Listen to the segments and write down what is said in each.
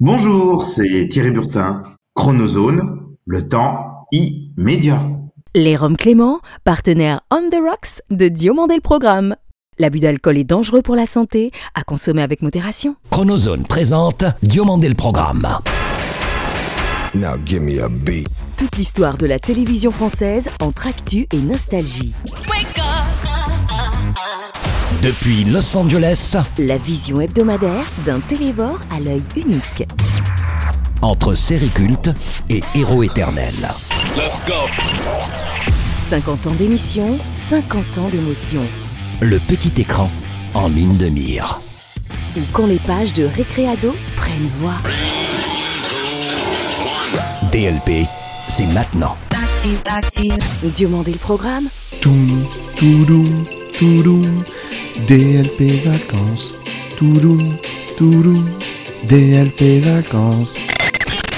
Bonjour, c'est Thierry Burtin. Chronozone, le temps immédiat. Les Roms Clément, partenaire On the Rocks de Diomandé le Programme. L'abus d'alcool est dangereux pour la santé, à consommer avec modération. Chronozone présente Diomandé le Programme. Now give me a beat. Toute l'histoire de la télévision française entre actu et nostalgie. Depuis Los Angeles, La vision hebdomadaire d'un télévore à l'œil unique. entre série culte et héros éternel. 50 ans d'émission, 50 ans d'émotion. Le petit écran en ligne de mire. Ou quand les pages de Récréado prennent voix. DLP, c'est maintenant. Diomandé le programme Toum, toudou, DLP vacances. Toudou, toudou, DLP vacances.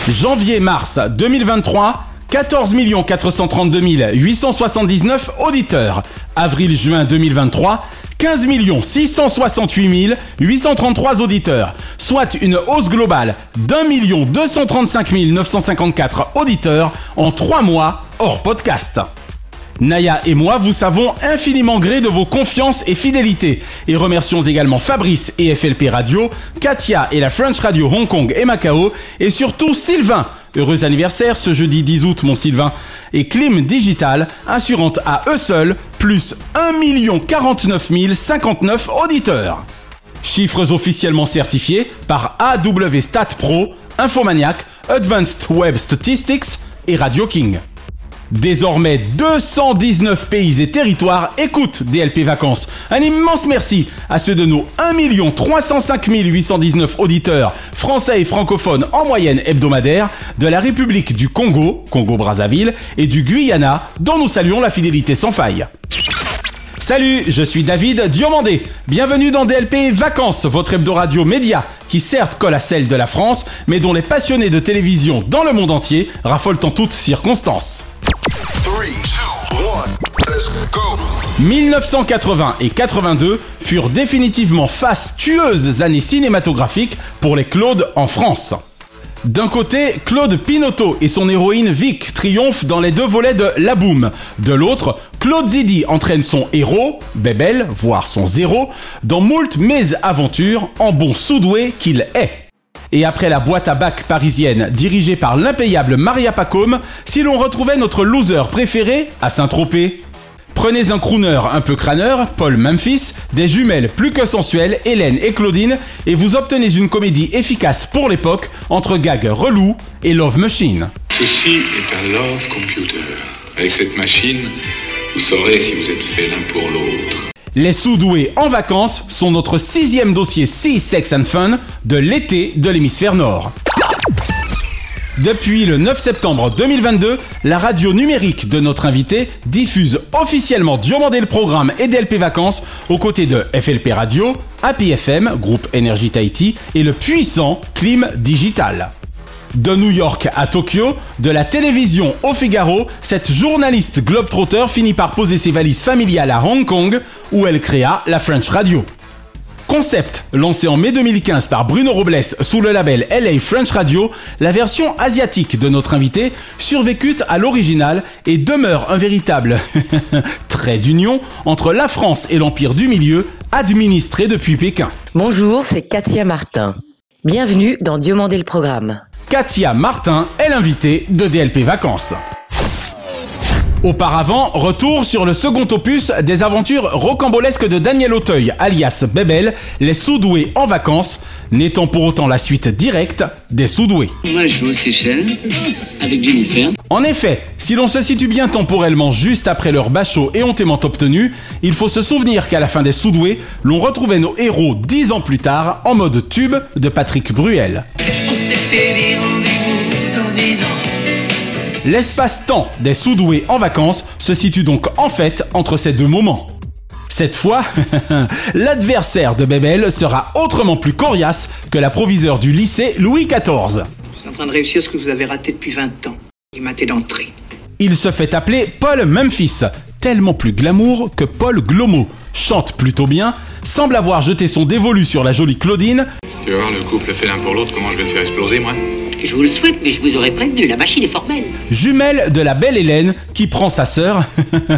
Janvier-mars 2023, 14 432 879 auditeurs. Avril-juin 2023, 15 668 833 auditeurs, soit une hausse globale d'un million 235 954 auditeurs en 3 mois hors podcast. Naya et moi vous savons infiniment gré de vos confiances et fidélités et remercions également Fabrice et FLP Radio, Katia et la French Radio Hong Kong et Macao et surtout Sylvain. Heureux anniversaire ce jeudi 10 août mon Sylvain et Clim Digital assurant à eux seuls plus 1 49 059 auditeurs. Chiffres officiellement certifiés par AW Stat Pro, Infomaniac, Advanced Web Statistics et Radio King. Désormais, 219 pays et territoires écoutent DLP Vacances. Un immense merci à ceux de nos 1 305 819 auditeurs français et francophones en moyenne hebdomadaire de la République du Congo, Congo-Brazzaville, et du Guyana, dont nous saluons la fidélité sans faille. Salut, je suis David Diomandé. Bienvenue dans DLP Vacances, votre hebdo radio média qui certes colle à celle de la France, mais dont les passionnés de télévision dans le monde entier raffolent en toutes circonstances. 1980 et 82 furent définitivement fastueuses années cinématographiques pour les Claude en France. D'un côté, Claude Pinotto et son héroïne Vic triomphent dans les deux volets de La Boom. De l'autre, Claude Zidi entraîne son héros, Bébel, voire son zéro, dans moult mésaventures en bon soudoué qu'il est. Et après la boîte à bac parisienne dirigée par l'impayable Maria Pacôme, si l'on retrouvait notre loser préféré à Saint-Tropez Prenez un crooner un peu crâneur, Paul Memphis, des jumelles plus que sensuelles, Hélène et Claudine, et vous obtenez une comédie efficace pour l'époque entre gags relous et love machine. Ceci est un love computer. Avec cette machine, vous saurez si vous êtes fait l'un pour l'autre. Les sous-doués en vacances sont notre sixième dossier Sea Sex and Fun de l'été de l'hémisphère nord. Depuis le 9 septembre 2022, la radio numérique de notre invité diffuse officiellement Diomandé le programme et DLP Vacances aux côtés de FLP Radio, Happy FM, groupe Energy Tahiti et le puissant Clim Digital. De New York à Tokyo, de la télévision au Figaro, cette journaliste globetrotter finit par poser ses valises familiales à Hong Kong où elle créa la French Radio. Concept, lancé en mai 2015 par Bruno Robles sous le label LA French Radio, la version asiatique de notre invité survécut à l'original et demeure un véritable trait d'union entre la France et l'Empire du Milieu, administré depuis Pékin. Bonjour, c'est Katia Martin. Bienvenue dans Diomandé le programme. Katia Martin est l'invitée de DLP Vacances. Auparavant, retour sur le second opus des aventures rocambolesques de Daniel Auteuil, alias Bébel, les Soudoués en vacances, n'étant pour autant la suite directe des Soudoués. Moi, je vais aux Seychelles avec Jennifer. En effet, si l'on se situe bien temporellement juste après leur bachot éhontément obtenu, il faut se souvenir qu'à la fin des Soudoués, l'on retrouvait nos héros dix ans plus tard en mode tube de Patrick Bruel. On L'espace-temps des Soudoués en vacances se situe donc en fait entre ces deux moments. Cette fois, l'adversaire de Bébel sera autrement plus coriace que la proviseure du lycée Louis XIV. Je suis en train de réussir ce que vous avez raté depuis 20 ans. Il m'a d'entrée. Il se fait appeler Paul Memphis, tellement plus glamour que Paul Glomo, chante plutôt bien, semble avoir jeté son dévolu sur la jolie Claudine, Tu vas voir le couple fait l'un pour l'autre, comment je vais le faire exploser, moi? Je vous le souhaite, mais je vous aurais prévenu, la machine est formelle. jumelle de la belle Hélène, qui prend sa sœur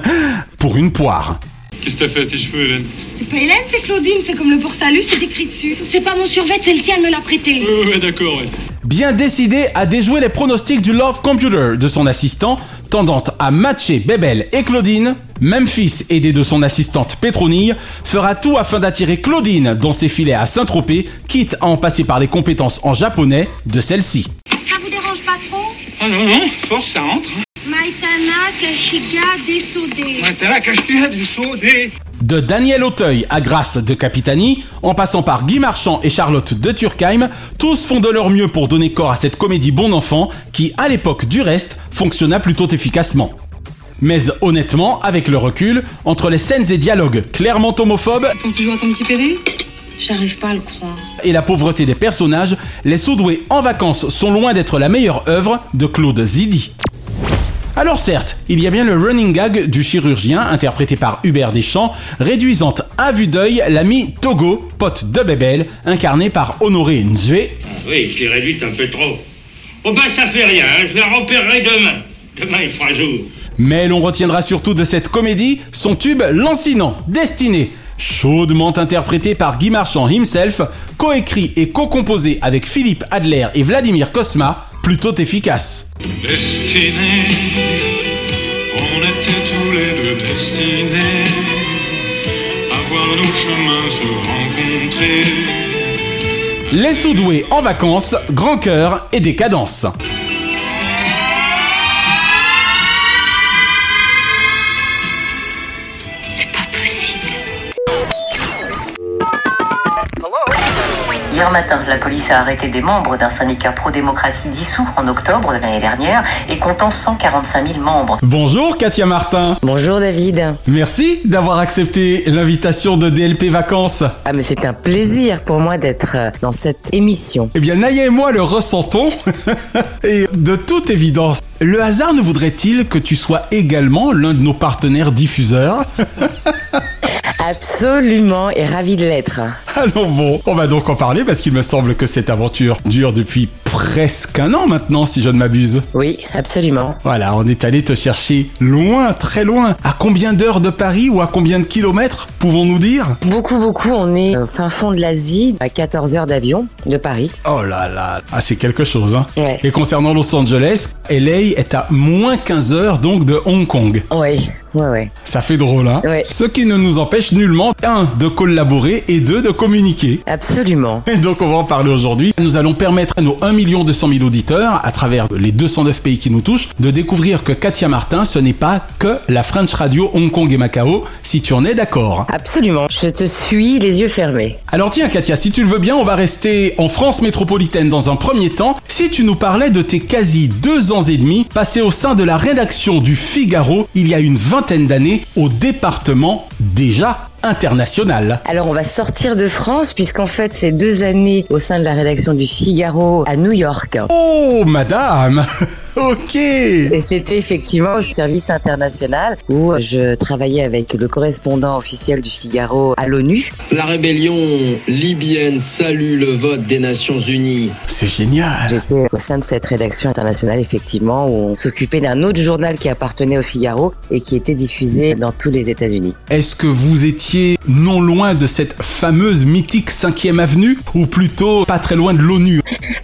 pour une poire. Qu'est-ce que t'as fait à tes cheveux, Hélène C'est pas Hélène, c'est Claudine, c'est comme le pour salut, c'est écrit dessus. C'est pas mon survêt, c'est le sien, elle me l'a prêté. Ouais, d'accord, ouais. Bien décidé à déjouer les pronostics du Love Computer de son assistant, tendant à matcher Bébel et Claudine, Memphis, aidé de son assistante Pétronille, fera tout afin d'attirer Claudine dans ses filets à Saint-Tropez, quitte à en passer par les compétences en japonais de celle-ci. Ça vous dérange pas trop? Ah non, non, force, ça rentre. Maïtana, Kashiga, Desodé. T'as la cachette du saudé. De Daniel Auteuil à Grace de Capitani, en passant par Guy Marchand et Charlotte de Turkheim, tous font de leur mieux pour donner corps à cette comédie bon enfant qui, à l'époque du reste, fonctionna plutôt efficacement. Mais honnêtement, avec le recul, entre les scènes et dialogues clairement homophobes à ton petit pédé? J'arrive pas à le croire. et la pauvreté des personnages, Les Soudoués en vacances sont loin d'être la meilleure œuvre de Claude Zidi. Alors certes, il y a bien le running gag du chirurgien interprété par Hubert Deschamps, réduisant à vue d'œil l'ami Togo, pote de Bébel, incarné par Honoré Nzue, Oui, j'ai réduite un peu trop. Oh ben ça fait rien, je la repérerai demain. Demain il fera jour. mais l'on retiendra surtout de cette comédie son tube lancinant, Destiné, chaudement interprété par Guy Marchand himself, coécrit et co-composé avec Philippe Adler et Vladimir Kosma, plutôt efficace. Destinés, on était tous les deux destinés à voir nos chemins se rencontrer. Les Soudoués en vacances, grand cœur et décadence. Hier matin, la police a arrêté des membres d'un syndicat pro-démocratie dissous en octobre de l'année dernière et comptant 145 000 membres. Bonjour Katia Martin. Bonjour David. Merci d'avoir accepté l'invitation de DLP Vacances. Ah mais c'est un plaisir pour moi d'être euh, dans cette émission. Eh bien, Naya et moi le ressentons. et de toute évidence, le hasard ne voudrait-il que tu sois également l'un de nos partenaires diffuseurs? Absolument et ravi de l'être. Alors bon, on va donc en parler parce qu'il me semble que cette aventure dure depuis presque un an maintenant, si je ne m'abuse. Oui, absolument. Voilà, on est allé te chercher loin, très loin. À combien d'heures de Paris ou à combien de kilomètres, pouvons-nous dire? Beaucoup, beaucoup, on est au fin fond de l'Asie, à 14 heures d'avion de Paris. Oh là là, ah, c'est quelque chose, hein. Ouais. Et concernant Los Angeles, LA est à moins 15 heures donc de Hong Kong. Oui, ouais, ouais. Ça fait drôle, hein Ouais. Ce qui ne nous empêche nullement, un, de collaborer et deux, de communiquer. Absolument. Et donc on va en parler aujourd'hui. Nous allons permettre à nos 1 200 000 auditeurs, à travers les 209 pays qui nous touchent, de découvrir que Katia Martin, ce n'est pas que la French Radio Hong Kong et Macao, si tu en es d'accord. Absolument. Je te suis les yeux fermés. Alors tiens Katia, si tu le veux bien, on va rester en France métropolitaine dans un premier temps. Si tu nous parlais de tes quasi deux ans et demi passés au sein de la rédaction du Figaro il y a une vingtaine d'années au département déjà international. Alors on va sortir de France puisqu'en fait c'est deux années au sein de la rédaction du Figaro à New York. Oh madame Ok Et c'était effectivement au service international où je travaillais avec le correspondant officiel du Figaro à l'ONU. La rébellion libyenne salue le vote des Nations Unies. C'est génial J'étais au sein de cette rédaction internationale effectivement où on s'occupait d'un autre journal qui appartenait au Figaro et qui était diffusé dans tous les États-Unis. Est-ce que vous étiez non loin de cette fameuse mythique 5ème avenue ou plutôt pas très loin de l'ONU?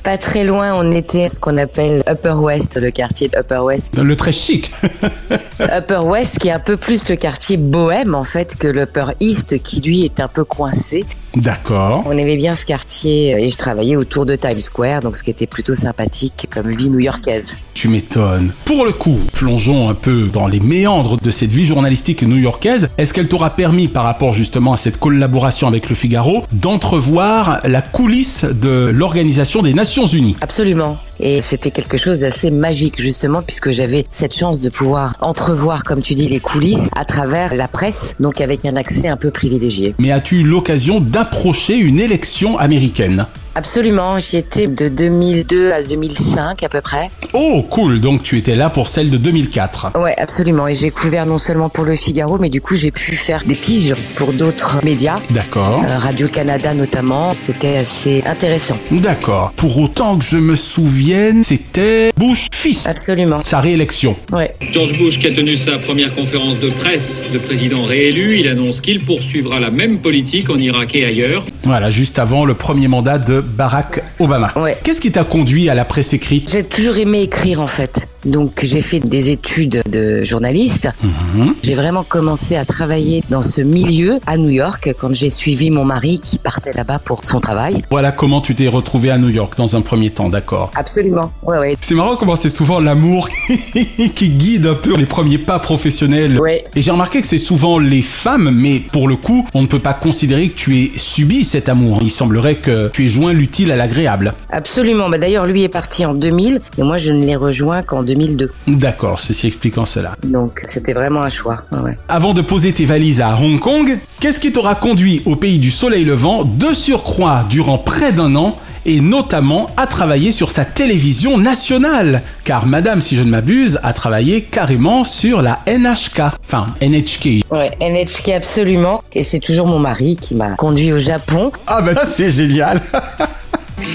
Pas très loin, on était ce qu'on appelle Upper West, le quartier de Upper West. Le très chic Upper West qui est un peu plus le quartier bohème en fait que l'Upper East qui lui est un peu coincé. D'accord. On aimait bien ce quartier et je travaillais autour de Times Square donc ce qui était plutôt sympathique comme vie new-yorkaise. Tu m'étonnes. Pour le coup, plongeons un peu dans les méandres de cette vie journalistique new-yorkaise. Est-ce qu'elle t'aura permis, par rapport justement à cette collaboration avec le Figaro, d'entrevoir la coulisse de l'Organisation des Nations Unies? Absolument. Et c'était quelque chose d'assez magique justement puisque j'avais cette chance de pouvoir entrevoir, comme tu dis, les coulisses à travers la presse, donc avec un accès un peu privilégié. Mais as-tu eu l'occasion d'approcher une élection américaine? Absolument, j'y étais de 2002 à 2005 à peu près. Oh, cool. Donc tu étais là pour celle de 2004. Ouais, absolument. Et j'ai couvert non seulement pour le Figaro, mais du coup j'ai pu faire des piges pour d'autres médias. D'accord. Euh, Radio-Canada notamment, c'était assez intéressant. D'accord. Pour autant que je me souvienne, c'était Bush fils. Absolument. Sa réélection. Ouais. George Bush qui a tenu sa première conférence de presse de président réélu, il annonce qu'il poursuivra la même politique en Irak et ailleurs. Voilà, juste avant le premier mandat de Barack Obama. Ouais. Qu'est-ce qui t'a conduit à la presse écrite? J'ai toujours aimé écrire en fait. Donc j'ai fait des études de journaliste. Mhm. J'ai vraiment commencé à travailler dans ce milieu à New York quand j'ai suivi mon mari qui partait là-bas pour son travail. Voilà comment tu t'es retrouvé à New York dans un premier temps, d'accord. Absolument. Ouais, ouais. C'est marrant comment c'est souvent l'amour qui guide un peu les premiers pas professionnels. Ouais. Et j'ai remarqué que c'est souvent les femmes, mais pour le coup, on ne peut pas considérer que tu aies subi cet amour. Il semblerait que tu aies joint l'utile à l'agréable. Absolument. Bah, D'ailleurs, lui est parti en 2000 et moi je ne l'ai rejoint qu'en 2002. D'accord, ceci expliquant cela. Donc c'était vraiment un choix. Ouais. Avant de poser tes valises à Hong Kong, qu'est-ce qui t'aura conduit au pays du soleil levant de surcroît durant près d'un an et notamment à travailler sur sa télévision nationale? Car madame, si je ne m'abuse, a travaillé carrément sur la NHK, enfin NHK. Ouais, NHK absolument. Et c'est toujours mon mari qui m'a conduit au Japon. Ah ben c'est génial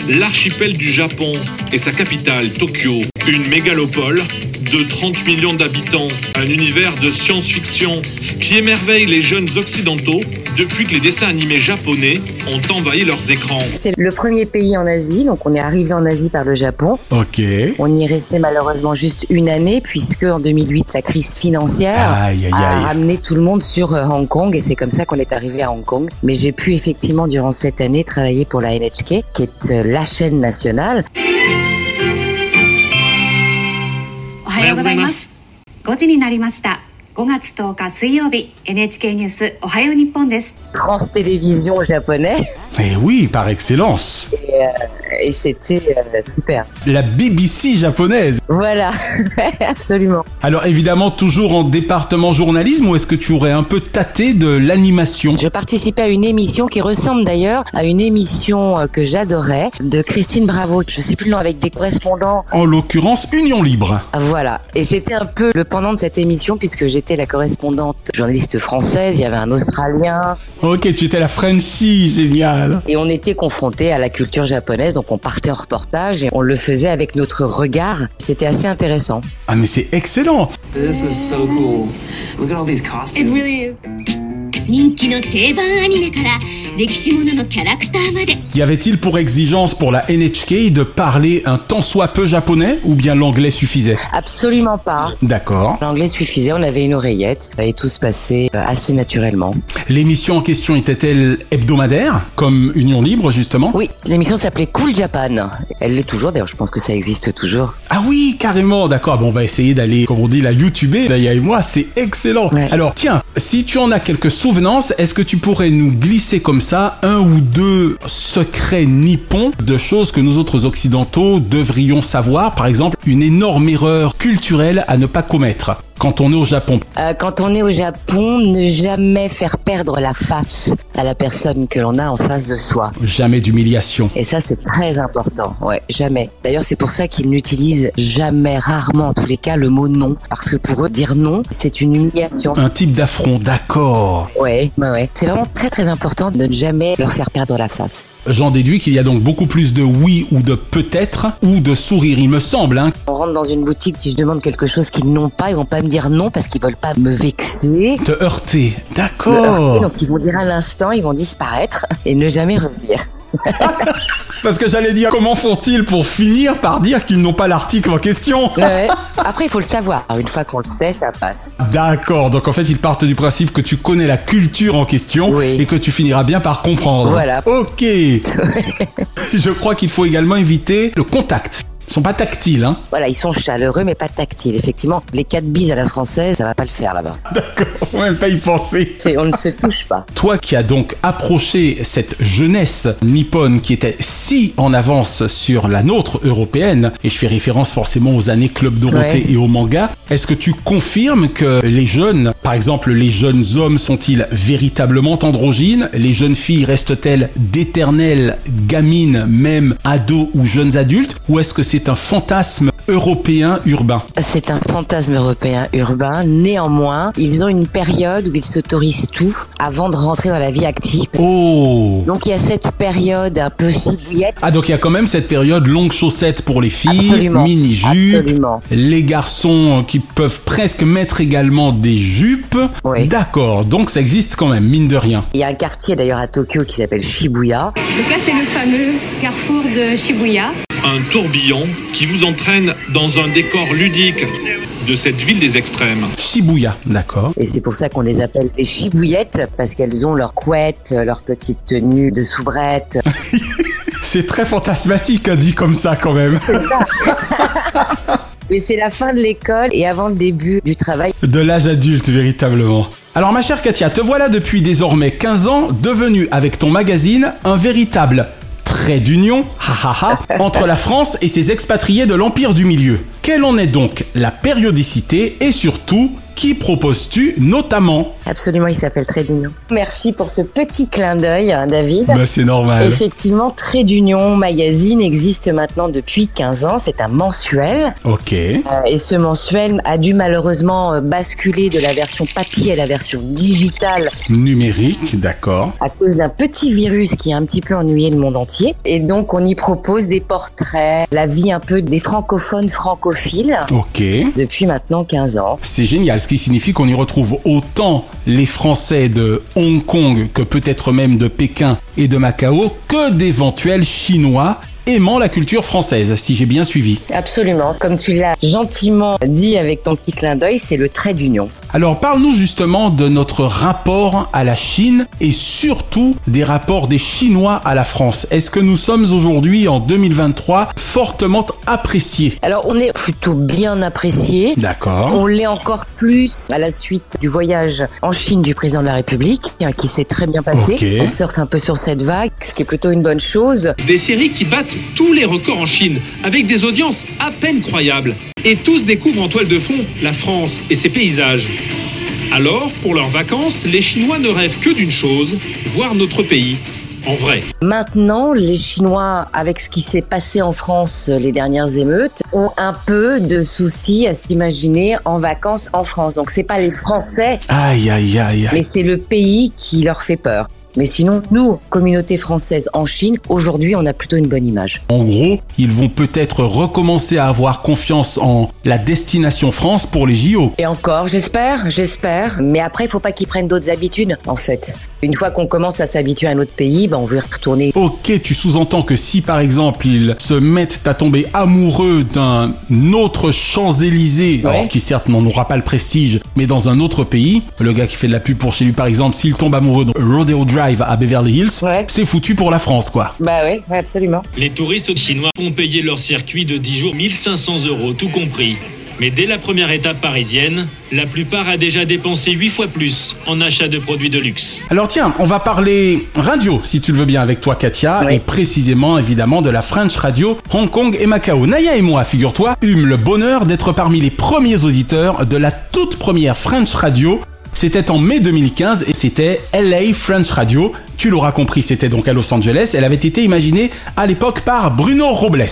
L'archipel du Japon et sa capitale, Tokyo, une mégalopole de 30 millions d'habitants, un univers de science-fiction qui émerveille les jeunes occidentaux depuis que les dessins animés japonais ont envahi leurs écrans. C'est le premier pays en Asie, donc on est arrivé en Asie par le Japon. Ok. On y est resté malheureusement juste une année puisque en 2008 la crise financière Aïe, aïe, a aïe. ramené tout le monde sur euh, Hong Kong et c'est comme ça qu'on est arrivé à Hong Kong. Mais j'ai pu effectivement durant cette année travailler pour la NHK qui est la chaîne nationale. おはようございます5時になりました5月10日水曜日 NHK ニュースおはよう日本です France Télévisions japonais Eh oui, par excellence. Et, euh, et c'était euh, super. La BBC japonaise. Voilà, absolument. Alors évidemment toujours en département journalisme ou est-ce que tu aurais un peu tâté de l'animation? Je participais à une émission qui ressemble d'ailleurs à une émission euh, que j'adorais de Christine Bravo, je sais plus le nom, avec des correspondants. En l'occurrence Union Libre. Voilà. Et c'était un peu le pendant de cette émission puisque j'étais la correspondante journaliste française, il y avait un Australien Ok, tu étais la Frenchie, génial. et on était confrontés à la culture japonaise, donc on partait en reportage et on le faisait avec notre regard. C'était assez intéressant. Ah mais c'est excellent. This is so cool. Look at all these costumes. It really is. 人気の定番アニメから歴史もののキャラクターまで Y avait-il pour exigence pour la NHK de parler un tant soit peu japonais ou bien l'anglais suffisait Absolument pas. D'accord. L'anglais suffisait, on avait une oreillette et tout se passait euh, assez naturellement. L'émission en question était-elle hebdomadaire, comme Union Libre justement Oui, l'émission s'appelait Cool Japan. Elle l'est toujours, d'ailleurs, je pense que ça existe toujours. Ah oui, carrément, d'accord. Bon, on va essayer d'aller, comme on dit, la YouTuber, Daya et moi, c'est excellent. Alors, tiens, si tu en as quelques souvenances, est-ce que tu pourrais nous glisser comme ça un ou deux secrets nippons de choses que nous autres occidentaux devrions savoir? Par exemple, une énorme erreur culturelle à ne pas commettre quand on est au Japon. Euh, quand on est au Japon, ne jamais faire perdre la face à la personne que l'on a en face de soi. Jamais d'humiliation. Et ça, c'est très important. Ouais, jamais. D'ailleurs, c'est pour ça qu'ils n'utilisent jamais, rarement en tous les cas, le mot non. Parce que pour eux, dire non, c'est une humiliation. Un type d'affront, d'accord. Ouais, ouais, ouais. C'est vraiment très très important de ne jamais leur faire perdre la face. J'en déduis qu'il y a donc beaucoup plus de oui ou de peut-être ou de sourire, il me semble. Hein. On rentre dans une boutique, si je demande quelque chose qu'ils n'ont pas, ils vont pas me dire non parce qu'ils veulent pas me vexer. Te heurter, d'accord. donc ils vont dire à l'instant, ils vont disparaître et ne jamais revenir. Parce que j'allais dire, comment font-ils pour finir par dire qu'ils n'ont pas l'article en question Ouais. Après, il faut le savoir. Une fois qu'on le sait, ça passe. D'accord, donc en fait ils partent du principe que tu connais la culture en question et que tu finiras bien par comprendre. Voilà. Ok. Je crois qu'il faut également éviter le contact. Ils sont pas tactiles, hein Voilà, ils sont chaleureux mais pas tactiles. Effectivement, les quatre bises à la française, ça va pas le faire là-bas. Faut même pas y penser. Et on ne se touche pas. Toi qui as donc approché cette jeunesse nippone qui était si en avance sur la nôtre européenne, et je fais référence forcément aux années Club Dorothée Ouais. et au manga, est-ce que tu confirmes que les jeunes, par exemple les jeunes hommes sont-ils véritablement androgynes? Les jeunes filles restent-elles d'éternelles gamines, même ados ou jeunes adultes? Ou est-ce que c'est un fantasme européen urbain C'est un fantasme européen urbain. Néanmoins, ils ont une période où ils s'autorisent tout avant de rentrer dans la vie active. Oh Donc il y a cette période un peu chibouillette. Ah donc il y a quand même cette période longue chaussette pour les filles, Absolument. mini jupe, Absolument. les garçons qui peuvent presque mettre également des jupes. D'accord, donc ça existe quand même mine de rien. Il y a un quartier d'ailleurs à Tokyo qui s'appelle Shibuya. Donc là, c'est le fameux carrefour de Shibuya. Un tourbillon qui vous entraîne dans un décor ludique de cette ville des extrêmes. Shibuya, d'accord. Et c'est pour ça qu'on les appelle des chibouillettes, parce qu'elles ont leur couette, leur petite tenue de soubrette. C'est très fantasmatique hein, dit comme ça quand même. Mais c'est la fin de l'école et avant le début du travail. De l'âge adulte véritablement. Alors ma chère Katia, te voilà depuis désormais 15 ans devenue avec ton magazine un véritable trait d'union entre la France et ses expatriés de l'Empire du Milieu. Quelle en est donc la périodicité et surtout qui proposes-tu notamment Absolument, il s'appelle Trait d'Union. Merci pour ce petit clin d'œil, hein, David. Bah c'est normal. Effectivement, Trait d'Union Magazine existe maintenant depuis 15 ans. C'est un mensuel. Ok. Euh, Et ce mensuel a dû malheureusement euh, basculer de la version papier à la version digitale Numérique, d'accord. à cause d'un petit virus qui a un petit peu ennuyé le monde entier. Et donc, on y propose des portraits, la vie un peu des francophones francophiles Ok. depuis maintenant 15 ans. C'est génial, ce qui signifie qu'on y retrouve autant les Français de Hong Kong que peut-être même de Pékin et de Macao que d'éventuels Chinois aimant la culture française, si j'ai bien suivi. Absolument. Comme tu l'as gentiment dit avec ton petit clin d'œil, c'est le trait d'union. Alors parle-nous justement de notre rapport à la Chine et surtout des rapports des Chinois à la France. Est-ce que nous sommes aujourd'hui en 2023 fortement appréciés? Alors, on est plutôt bien apprécié. D'accord. On l'est encore plus à la suite du voyage en Chine du président de la République, hein, qui s'est très bien passé. Ok. On surfe un peu sur cette vague, ce qui est plutôt une bonne chose. Des séries qui battent tous les records en Chine, avec des audiences à peine croyables. Et tous découvrent en toile de fond la France et ses paysages. Alors, pour leurs vacances, les Chinois ne rêvent que d'une chose, voir notre pays, en vrai. Maintenant, les Chinois, avec ce qui s'est passé en France euh, les dernières émeutes, ont un peu de soucis à s'imaginer en vacances en France. Donc, c'est pas les Français, Aïe aïe aïe. mais c'est le pays qui leur fait peur. Mais sinon, nous, communauté française en Chine, aujourd'hui, on a plutôt une bonne image. En gros, ils vont peut-être recommencer à avoir confiance en la destination France pour les JO. Et encore, j'espère, j'espère. Mais après, il faut pas qu'ils prennent d'autres habitudes, en fait. Une fois qu'on commence à s'habituer à un autre pays, ben, on veut y retourner. Ok, tu sous-entends que si par exemple ils se mettent à tomber amoureux d'un autre Champs-Élysées, alors qui certes n'en aura pas le prestige, mais dans un autre pays, le gars qui fait de la pub pour chez lui par exemple, s'il tombe amoureux de Rodeo Drive à Beverly Hills, c'est foutu pour la France quoi. Bah oui, ouais, absolument. Les touristes chinois ont payé leur circuit de 10 jours 1500 euros, tout compris. Mais dès la première étape parisienne, la plupart a déjà dépensé 8 fois plus en achat de produits de luxe. Alors tiens, on va parler radio, si tu le veux bien, avec toi Katia, et précisément évidemment de la French Radio, Hong Kong et Macao. Naya et moi, figure-toi, eûmes le bonheur d'être parmi les premiers auditeurs de la toute première French Radio. C'était en mai 2015 et c'était LA French Radio. Tu l'auras compris, c'était donc à Los Angeles. Elle avait été imaginée à l'époque par Bruno Robles.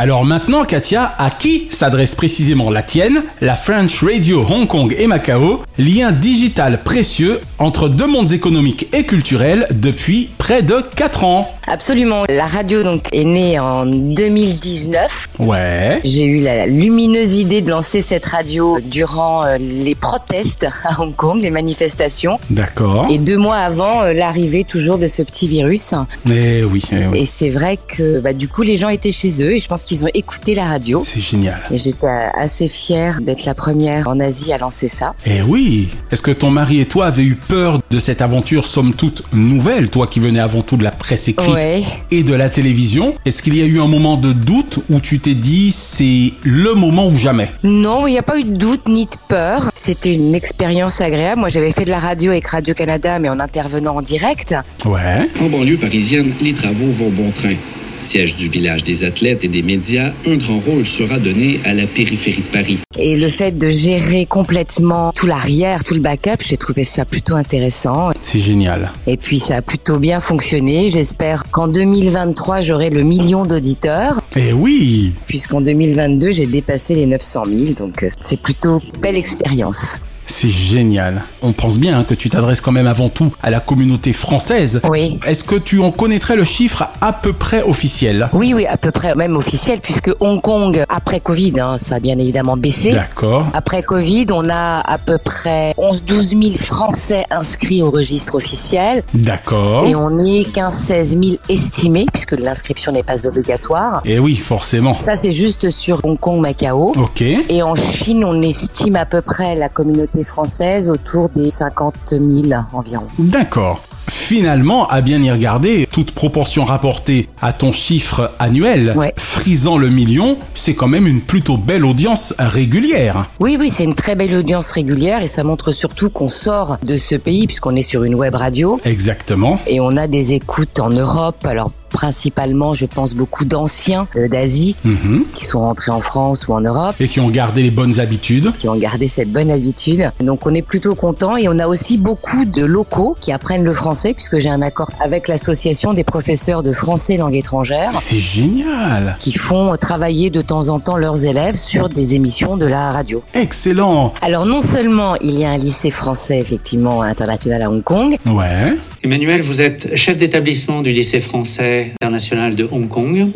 Alors maintenant, Katia, à qui s'adresse précisément la tienne, la French Radio Hong Kong et Macao, lien digital précieux entre deux mondes économiques et culturels depuis près de 4 ans. Absolument. La radio donc est née en 2019. Ouais. J'ai eu la lumineuse idée de lancer cette radio durant euh, les protestes à Hong Kong, les manifestations. D'accord. Et deux mois avant euh, l'arrivée toujours de ce petit virus. Eh oui, eh oui. Et c'est vrai que bah, du coup les gens étaient chez eux et je pense qu'ils ont écouté la radio. C'est génial. Et j'étais assez fière d'être la première en Asie à lancer ça. Eh oui Est-ce que ton mari et toi avez eu peur de cette aventure somme toute nouvelle, toi qui venais avant tout de la presse écrite Ouais. et de la télévision? Est-ce qu'il y a eu un moment de doute où tu t'es dit c'est le moment ou jamais? Non, il n'y a pas eu de doute ni de peur. C'était une expérience agréable. Moi, j'avais fait de la radio avec Radio-Canada, mais en intervenant en direct. Ouais. En banlieue parisienne, les travaux vont bon train. Siège du village des athlètes et des médias, un grand rôle sera donné à la périphérie de Paris. Et le fait de gérer complètement tout l'arrière, tout le backup, j'ai trouvé ça plutôt intéressant. C'est génial. Et puis ça a plutôt bien fonctionné. J'espère qu'en 2023, j'aurai le million d'auditeurs, Eh oui puisqu'en 2022, j'ai dépassé les 900 000. Donc euh, c'est plutôt belle expérience. C'est génial. On pense bien hein, que tu t'adresses quand même avant tout à la communauté française. Oui. Est-ce que tu en connaîtrais le chiffre à peu près officiel? Oui, oui, à peu près, même officiel, puisque Hong Kong, après Covid, hein, ça a bien évidemment baissé. D'accord. Après Covid, on a à peu près 11-12 000 Français inscrits au registre officiel. D'accord. Et on est 15-16 000 estimés, puisque l'inscription n'est pas obligatoire. Eh oui, forcément. Ça, c'est juste sur Hong Kong, Macao. Ok. Et en Chine, on estime à peu près la communauté française autour des 50 000 environ. D'accord. Finalement, à bien y regarder, toute proportion rapportée à ton chiffre annuel, frisant le million, c'est quand même une plutôt belle audience régulière. Oui, oui, c'est une très belle audience régulière et ça montre surtout qu'on sort de ce pays puisqu'on est sur une web radio. Exactement. Et on a des écoutes en Europe, alors principalement, je pense, beaucoup d'anciens euh, d'Asie Mhm. qui sont rentrés en France ou en Europe. Et qui ont gardé les bonnes habitudes. qui ont gardé cette bonne habitude. Donc on est plutôt content et on a aussi beaucoup de locaux qui apprennent le français puisque j'ai un accord avec l'association des professeurs de français langue étrangère C'est génial. qui font travailler de temps en temps leurs élèves sur des émissions de la radio. Excellent. Alors non seulement il y a un lycée français effectivement international à Hong Kong, Ouais. Emmanuel, vous êtes chef d'établissement du lycée français international de Hong Kong.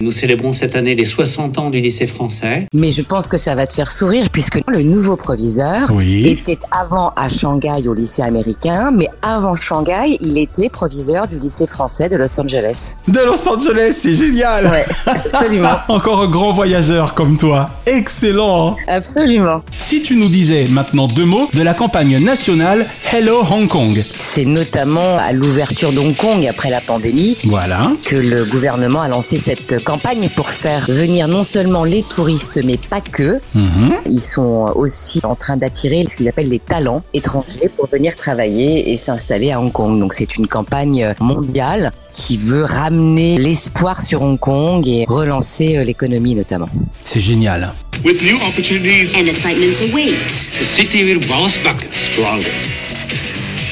Nous célébrons cette année les 60 ans du lycée français. mais je pense que ça va te faire sourire puisque le nouveau proviseur Oui. était avant à Shanghai au lycée américain, mais avant Shanghai, il était proviseur du lycée français de Los Angeles. De Los Angeles, c'est génial. Ouais, absolument. Encore un grand voyageur comme toi. Excellent. Absolument. Si tu nous disais maintenant deux mots de la campagne nationale Hello Hong Kong. C'est notamment à l'ouverture d'Hong Kong après la pandémie Voilà. que le gouvernement a lancé cette campagne pour faire venir non seulement les touristes, mais pas que. Mhm. Ils sont aussi en train d'attirer ce qu'ils appellent les talents étrangers pour venir travailler et s'installer à Hong Kong. Donc c'est une campagne mondiale qui veut ramener l'espoir sur Hong Kong et relancer euh, l'économie notamment. C'est génial. With new opportunities And assignments await. the city will bounce back stronger.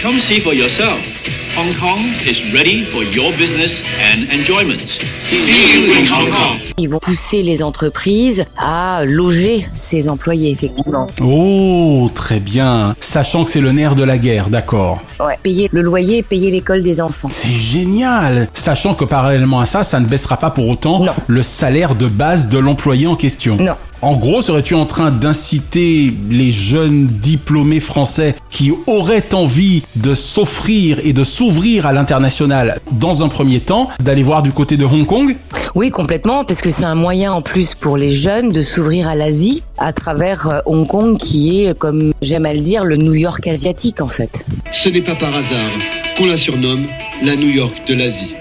Come see for yourself. Hong Kong is ready for your business and enjoyment. See you in Hong Kong. Ils vont pousser les entreprises à loger ces employés, effectivement. Oh, très bien. Sachant que c'est le nerf de la guerre, d'accord. Ouais. Payer le loyer et payer l'école des enfants. C'est génial. Sachant que parallèlement à ça, ça ne baissera pas pour autant le salaire de base de l'employé en question. Non. En gros, serais-tu en train d'inciter les jeunes diplômés français qui auraient envie de s'offrir et de s'ouvrir à l'international dans un premier temps, d'aller voir du côté de Hong Kong? Oui, complètement, parce que c'est un moyen en plus pour les jeunes de s'ouvrir à l'Asie à travers euh, Hong Kong qui est, comme j'aime à le dire, le New York asiatique en fait. Ce n'est pas par hasard qu'on la surnomme la New York de l'Asie.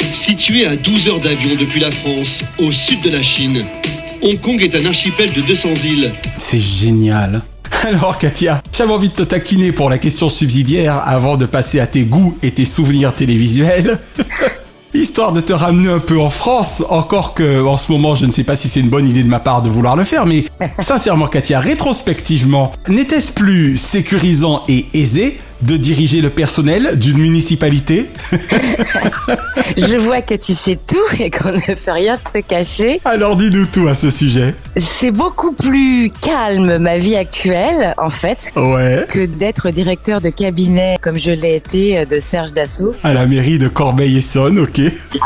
Située à 12 heures d'avion depuis la France, au sud de la Chine, Hong Kong est un archipel de 200 îles. C'est génial. Alors Katia, j'avais envie de te taquiner pour la question subsidiaire avant de passer à tes goûts et tes souvenirs télévisuels. Histoire de te ramener un peu en France, encore que en ce moment je ne sais pas si c'est une bonne idée de ma part de vouloir le faire, mais sincèrement Katia, rétrospectivement, n'était-ce plus sécurisant et aisé de diriger le personnel d'une municipalité Je vois que tu sais tout et qu'on ne fait rien te cacher. Alors dis-nous tout à ce sujet. C'est beaucoup plus calme ma vie actuelle, en fait, Ouais. que d'être directeur de cabinet comme je l'ai été euh, de Serge Dassault. À la mairie de Corbeil-Essonne, ok.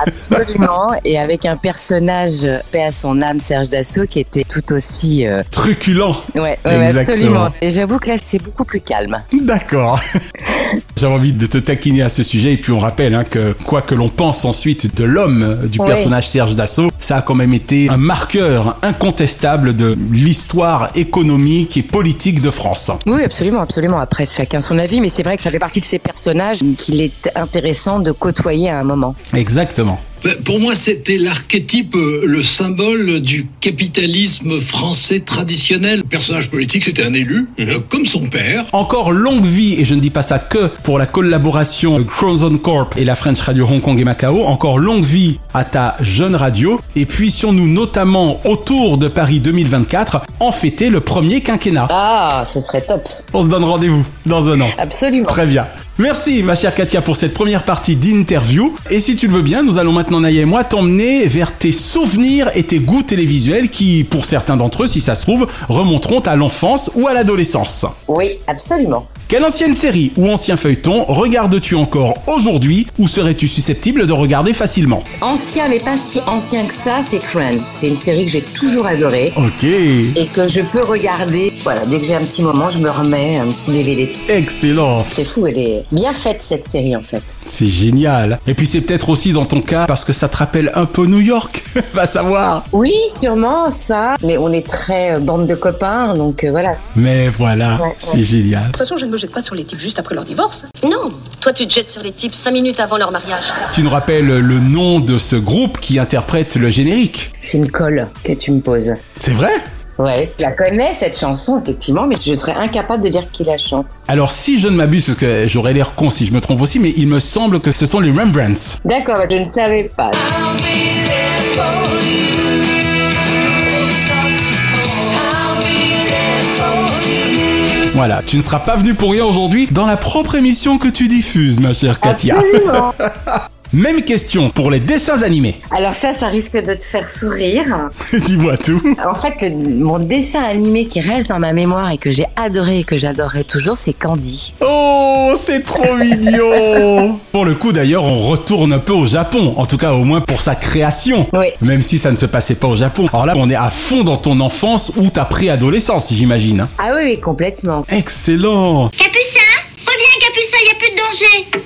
Absolument. Et avec un personnage, euh, paix à son âme, Serge Dassault, qui était tout aussi... euh, Truculent. Ouais, ouais, absolument. Et j'avoue que là, c'est beaucoup plus calme. D'accord. J'avais envie de te taquiner à ce sujet et puis on rappelle hein, que quoi que l'on pense ensuite de l'homme du Oui. personnage Serge Dassault, ça a quand même été un marqueur incontestable de l'histoire économique et politique de France. Oui, absolument, absolument. Après, chacun son avis, mais c'est vrai que ça fait partie de ces personnages qu'il est intéressant de côtoyer à un moment. Exactement. Ben, Pour moi, c'était l'archétype, euh, le symbole du capitalisme français traditionnel. Le personnage politique, c'était un élu, euh, comme son père. Encore longue vie, et je ne dis pas ça que pour la collaboration Chromosome Corp et la French Radio Hong Kong et Macao, encore longue vie à ta jeune radio, et puissions-nous notamment autour de Paris 2024 en fêter le premier quinquennat. Ah, ce serait top. On se donne rendez-vous dans un an. Absolument. Très bien. Merci ma chère Katia pour cette première partie d'interview. Et si tu le veux bien, nous allons maintenant Naya et moi t'emmener vers tes souvenirs et tes goûts télévisuels qui, pour certains d'entre eux, si ça se trouve, remonteront à l'enfance ou à l'adolescence. Oui, absolument. Quelle ancienne série ou ancien feuilleton regardes-tu encore aujourd'hui ou serais-tu susceptible de regarder facilement Ancien, mais pas si ancien que ça, c'est Friends. C'est une série que j'ai toujours adorée. Ok. Et que je peux regarder, voilà, dès que j'ai un petit moment, je me remets un petit DVD. Excellent. C'est fou, elle est bien faite cette série en fait. C'est génial. Et puis c'est peut-être aussi dans ton cas parce que ça te rappelle un peu New York. Va savoir. Oui, sûrement ça. Mais on est très euh, bande de copains, donc euh, voilà. Mais voilà, Ouais, c'est ouais. génial. De toute façon, je ne me jette pas sur les types juste après leur divorce. Non, toi tu te jettes sur les types cinq minutes avant leur mariage. Tu nous rappelles le nom de ce groupe qui interprète le générique? C'est une colle que tu me poses. C'est vrai? Ouais, je la connais cette chanson effectivement, mais je serais incapable de dire qui la chante. Alors si je ne m'abuse, parce que j'aurais l'air con si je me trompe aussi, mais il me semble que ce sont les Rembrandts. D'accord, bah, je ne savais pas. Voilà, tu ne seras pas venu pour rien aujourd'hui dans la propre émission que tu diffuses, ma chère Katia. Absolument. Même question pour les dessins animés. Alors ça, ça risque de te faire sourire. Dis-moi tout. En fait, le- mon dessin animé qui reste dans ma mémoire et que j'ai adoré et que j'adorerai toujours, c'est Candy. Oh, c'est trop mignon Pour le coup d'ailleurs, on retourne un peu au Japon, en tout cas au moins pour sa création. Oui. Même si ça ne se passait pas au Japon. Alors là, on est à fond dans ton enfance ou ta préadolescence, j'imagine. hein. Ah oui, oui, complètement. Excellent Capucin Reviens, Capucin, il a plus de danger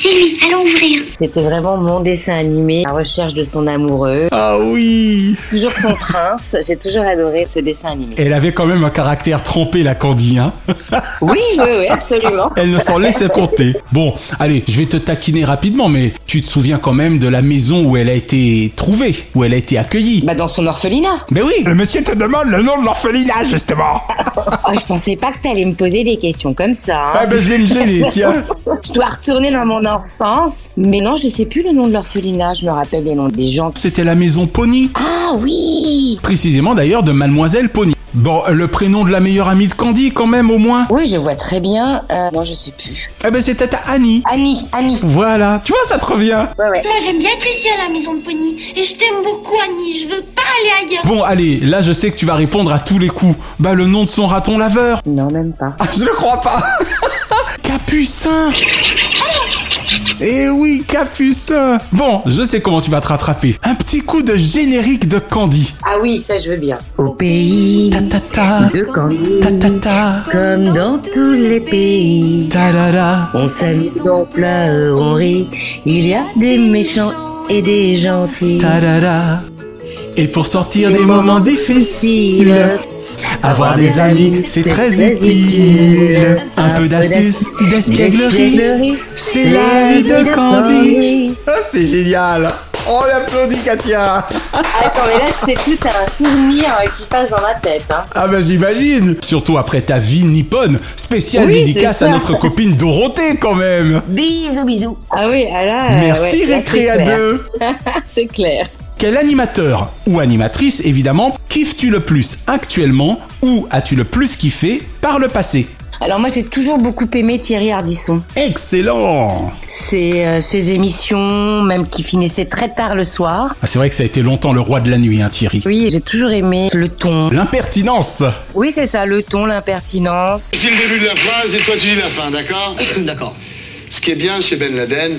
C'est lui, allons ouvrir. C'était vraiment mon dessin animé, la recherche de son amoureux. Ah oui Toujours son prince. J'ai toujours adoré ce dessin animé. Elle avait quand même un caractère trempé, la Candy, hein Oui, oui, oui, absolument. Elle ne s'en laissait compter. Bon, allez, je vais te taquiner rapidement, mais tu te souviens quand même de la maison où elle a été trouvée, où elle a été accueillie Bah dans son orphelinat. Mais oui, le monsieur te demande le nom de l'orphelinat, justement Oh, je pensais pas que t'allais me poser des questions comme ça. hein. Ah ben je vais me gêner, tiens Je dois retourner dans mon enfance. Mais non, je ne sais plus le nom de l'orphelinat. Je me rappelle les noms des gens. C'était la maison Pony, Ah oui précisément d'ailleurs de Mademoiselle Pony. Bon, le prénom de la meilleure amie de Candy, quand même, au moins Oui, je vois très bien. Euh, non, je sais plus. Eh ben c'était Annie. Annie, Annie. Voilà, tu vois, ça te revient. Ouais, ouais. Moi, j'aime bien être ici à la maison de Pony. Et je t'aime beaucoup, Annie. Je veux pas aller ailleurs. Bon, allez, là je sais que tu vas répondre à tous les coups. Bah le nom de son raton laveur. Non, même pas. Ah, je ne crois pas. Capucin. Eh oui, Capucin. Bon, je sais comment tu vas te rattraper. Un petit coup de générique de Candy. Ah oui, ça, je veux bien. Au pays Ta ta ta. de Candy, Ta ta ta. comme dans tous les pays, Ta da da. on s'amuse, on pleure, on rit. Il y a des méchants et des gentils. Ta da da. Et pour sortir des moments difficiles, avoir des amis, c'est très utile. Un peu d'astuce, d'espièglerie, c'est la vie de Candy. Ah, c'est génial. On applaudit Katia. Attends, mais là, c'est tout un souvenir euh, qui passe dans ma tête. Hein. Ah bah j'imagine Surtout après ta vie nippone, spéciale Oui, dédicace à notre copine Dorothée quand même Bisous, bisous. Ah oui, ah là. euh, Merci ouais, Récré à deux c'est clair. Quel animateur ou animatrice évidemment kiffes-tu le plus actuellement ou as-tu le plus kiffé par le passé? Alors moi j'ai toujours beaucoup aimé Thierry Ardisson. Excellent Ses, euh, ses émissions, même qui finissaient très tard le soir. ah, C'est vrai que ça a été longtemps le roi de la nuit hein Thierry. Oui, j'ai toujours aimé le ton. L'impertinence Oui, c'est ça, le ton, l'impertinence. C'est le début de la phrase et toi tu dis la fin, d'accord D'accord. Ce qui est bien chez Ben Laden,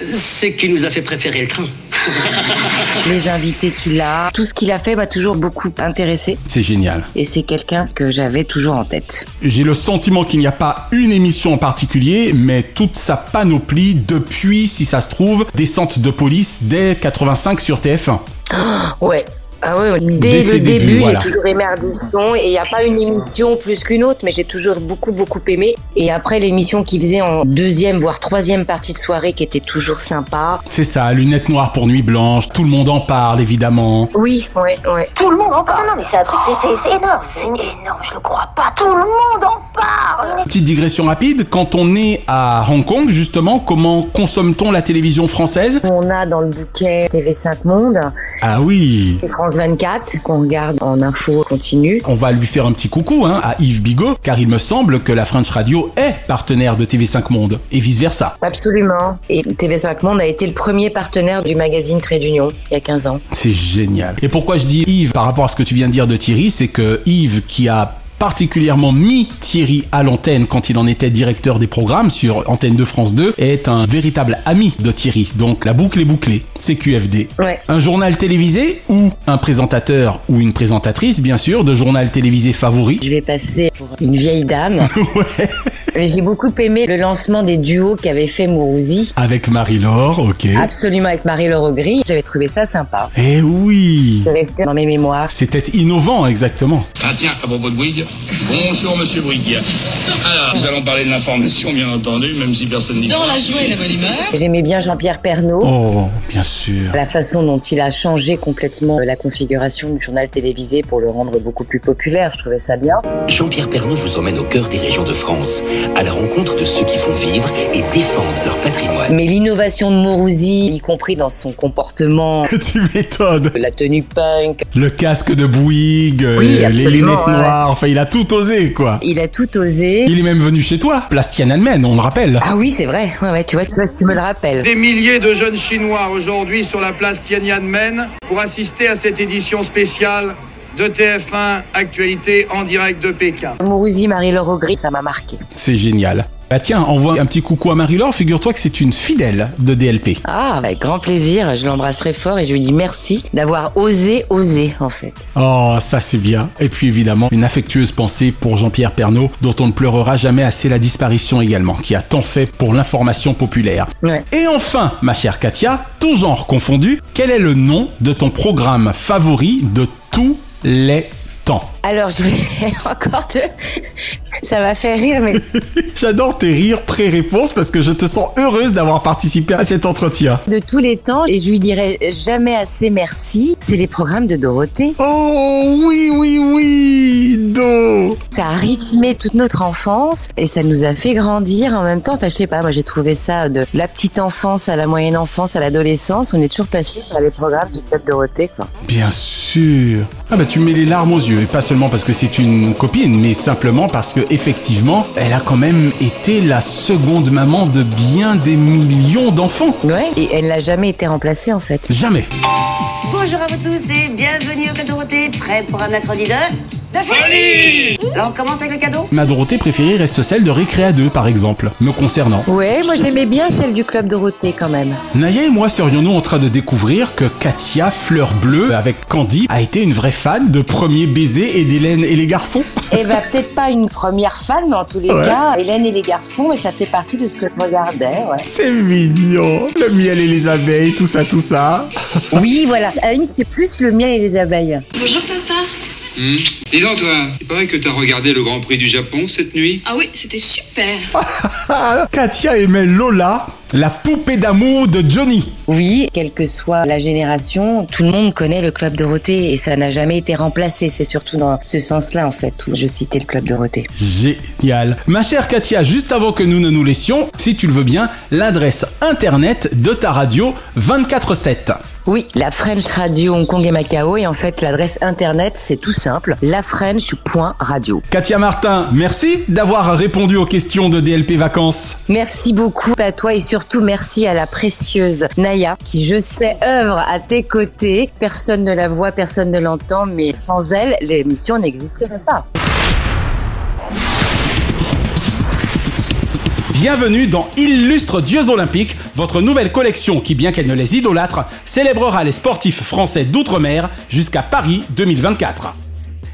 c'est qu'il nous a fait préférer le train. Les invités qu'il a, tout ce qu'il a fait m'a toujours beaucoup intéressé. C'est génial. Et c'est quelqu'un que j'avais toujours en tête. J'ai le sentiment qu'il n'y a pas une émission en particulier, mais toute sa panoplie depuis, si ça se trouve, Descente de police dès 85 sur TF1. Ouais. Ah ouais, dès, le début, voilà. j'ai toujours aimé Ardisson et il n'y a pas une émission plus qu'une autre, mais j'ai toujours beaucoup beaucoup aimé. Et après l'émission qu'il faisait en deuxième voire troisième partie de soirée qui était toujours sympa. C'est ça, lunettes noires pour nuit blanche, tout le monde en parle évidemment. Oui, ouais, ouais. Tout le monde en parle. Non, mais c'est un truc, c'est- c'est c'est énorme. C'est énorme, je le crois pas. Tout le monde en parle. Petite digression rapide, quand on est à Hong Kong justement, comment consomme-t-on la télévision française? On a dans le bouquet TV5 Monde, Ah oui et France 24 qu'on regarde en info continue. On va lui faire un petit coucou hein, à Yves Bigot, car il me semble que la French Radio est partenaire de TV5 Monde, et vice-versa. Absolument. Et TV5 Monde a été le premier partenaire du magazine Trade d'Union il y a 15 ans. C'est génial. Et pourquoi je dis Yves par rapport à ce que tu viens de dire de Thierry, c'est que Yves qui a particulièrement mis Thierry à l'antenne quand il en était directeur des programmes sur Antenne de France 2 est un véritable ami de Thierry. Donc la boucle est bouclée, c'est QFD. Ouais. Un journal télévisé ou un présentateur ou une présentatrice bien sûr de journal télévisé favori? Je vais passer pour une vieille dame. Mais j'ai beaucoup aimé le lancement des duos qu'avait fait Mourouzi. Avec Marie-Laure, ok. Absolument avec Marie-Laure Augry. J'avais trouvé ça sympa. Eh oui C'est resté dans mes mémoires. C'était innovant exactement. Ah tiens, à propos de Bouygues, bonjour Monsieur Bouygues. Alors, nous allons parler de l'information, bien entendu, même si personne n'y Dans la joie et la bonne humeur. J'aimais bien Jean-Pierre Pernaud. Oh, bien sûr. La façon dont il a changé complètement la configuration du journal télévisé pour le rendre beaucoup plus populaire, je trouvais ça bien. Jean-Pierre Pernaud vous emmène au cœur des régions de France, à la rencontre de ceux qui font vivre et défendent leur patrimoine. Mais l'innovation de Mourouzi, y compris dans son comportement, tu m'étonnes. la tenue punk, Le casque de Bouygues, euh, Oui, les absolument, lunettes ouais. noires, enfin il a tout osé quoi. il a tout osé. Il est même venu chez toi, place Tiananmen, on le rappelle. Ah oui, c'est vrai. Ouais, ouais, tu vois, tu vois, tu me le rappelles. Des milliers de jeunes Chinois aujourd'hui sur la place Tiananmen pour assister à cette édition spéciale de TF1 Actualité en direct de Pékin. Mourouzi, Marie-Laure Augry, ça m'a marqué. C'est génial. Bah tiens, envoie un petit coucou à Marie-Laure, figure-toi que c'est une fidèle de DLP. Ah, avec grand plaisir. Je l'embrasserai fort et je lui dis merci d'avoir osé, osé, en fait. Oh, ça c'est bien. Et puis évidemment, une affectueuse pensée pour Jean-Pierre Pernaud, dont on ne pleurera jamais assez la disparition également, qui a tant fait pour l'information populaire. Ouais. Et enfin, ma chère Katia, tout genre confondu, quel est le nom de ton programme favori de tous les temps Alors, je vais encore te... Ça m'a fait rire, mais... J'adore tes rires pré-réponse parce que je te sens heureuse d'avoir participé à cet entretien. De tous les temps, et je lui dirai jamais assez merci, c'est les programmes de Dorothée. Oh oui, oui, oui, Do Ça a rythmé toute notre enfance et ça nous a fait grandir en même temps. Enfin, je sais pas, moi j'ai trouvé ça de la petite enfance à la moyenne enfance à l'adolescence. On est toujours passé par les programmes du Club Dorothée, quoi. Bien sûr. Ah bah tu me mets les larmes aux yeux et pas seulement parce que c'est une copine, mais simplement parce que effectivement, elle a quand même été la seconde maman de bien des millions d'enfants. Ouais, et elle n'a jamais été remplacée en fait. Jamais. Bonjour à vous tous et bienvenue au Club Dorothée, prêt pour un mercredi de... La folie Alors on commence avec le cadeau Ma Dorothée préférée reste celle de Récréa 2 par exemple, me concernant. Ouais, moi j'aimais bien celle du Club Dorothée quand même. Naya et moi serions-nous en train de découvrir que Katia Fleur Bleue avec Candy a été une vraie fan de Premier Baiser et d'Hélène et les garçons? Eh ben peut-être pas une première fan, mais en tous les Ouais. cas, Hélène et les garçons, et ça fait partie de ce que je regardais, ouais. C'est mignon Le miel et les abeilles, tout ça, tout ça Oui, voilà. À la limite, c'est plus le miel et les abeilles. Bonjour papa. Hmm. Dis donc, toi, il paraît que t'as regardé le Grand Prix du Japon cette nuit Ah oui, c'était super. Katia aimait Lola, la poupée d'amour de Johnny. Oui, quelle que soit la génération, tout le monde connaît le Club Dorothée et ça n'a jamais été remplacé. C'est surtout dans ce sens-là, en fait, où je citais le Club Dorothée. Génial. Ma chère Katia, juste avant que nous ne nous laissions, si tu le veux bien, l'adresse internet de ta radio 24-7. Oui, la French Radio Hong Kong et Macao. Et en fait, l'adresse internet, c'est tout simple. lafrench.radio. Katia Martin, merci d'avoir répondu aux questions de DLP Vacances. Merci beaucoup à toi et surtout merci à la précieuse Naya qui, je sais, œuvre à tes côtés. Personne ne la voit, personne ne l'entend, mais sans elle, l'émission n'existerait pas. Bienvenue dans Illustre Dieux Olympiques, votre nouvelle collection qui, bien qu'elle ne les idolâtre, célébrera les sportifs français d'outre-mer jusqu'à Paris 2024.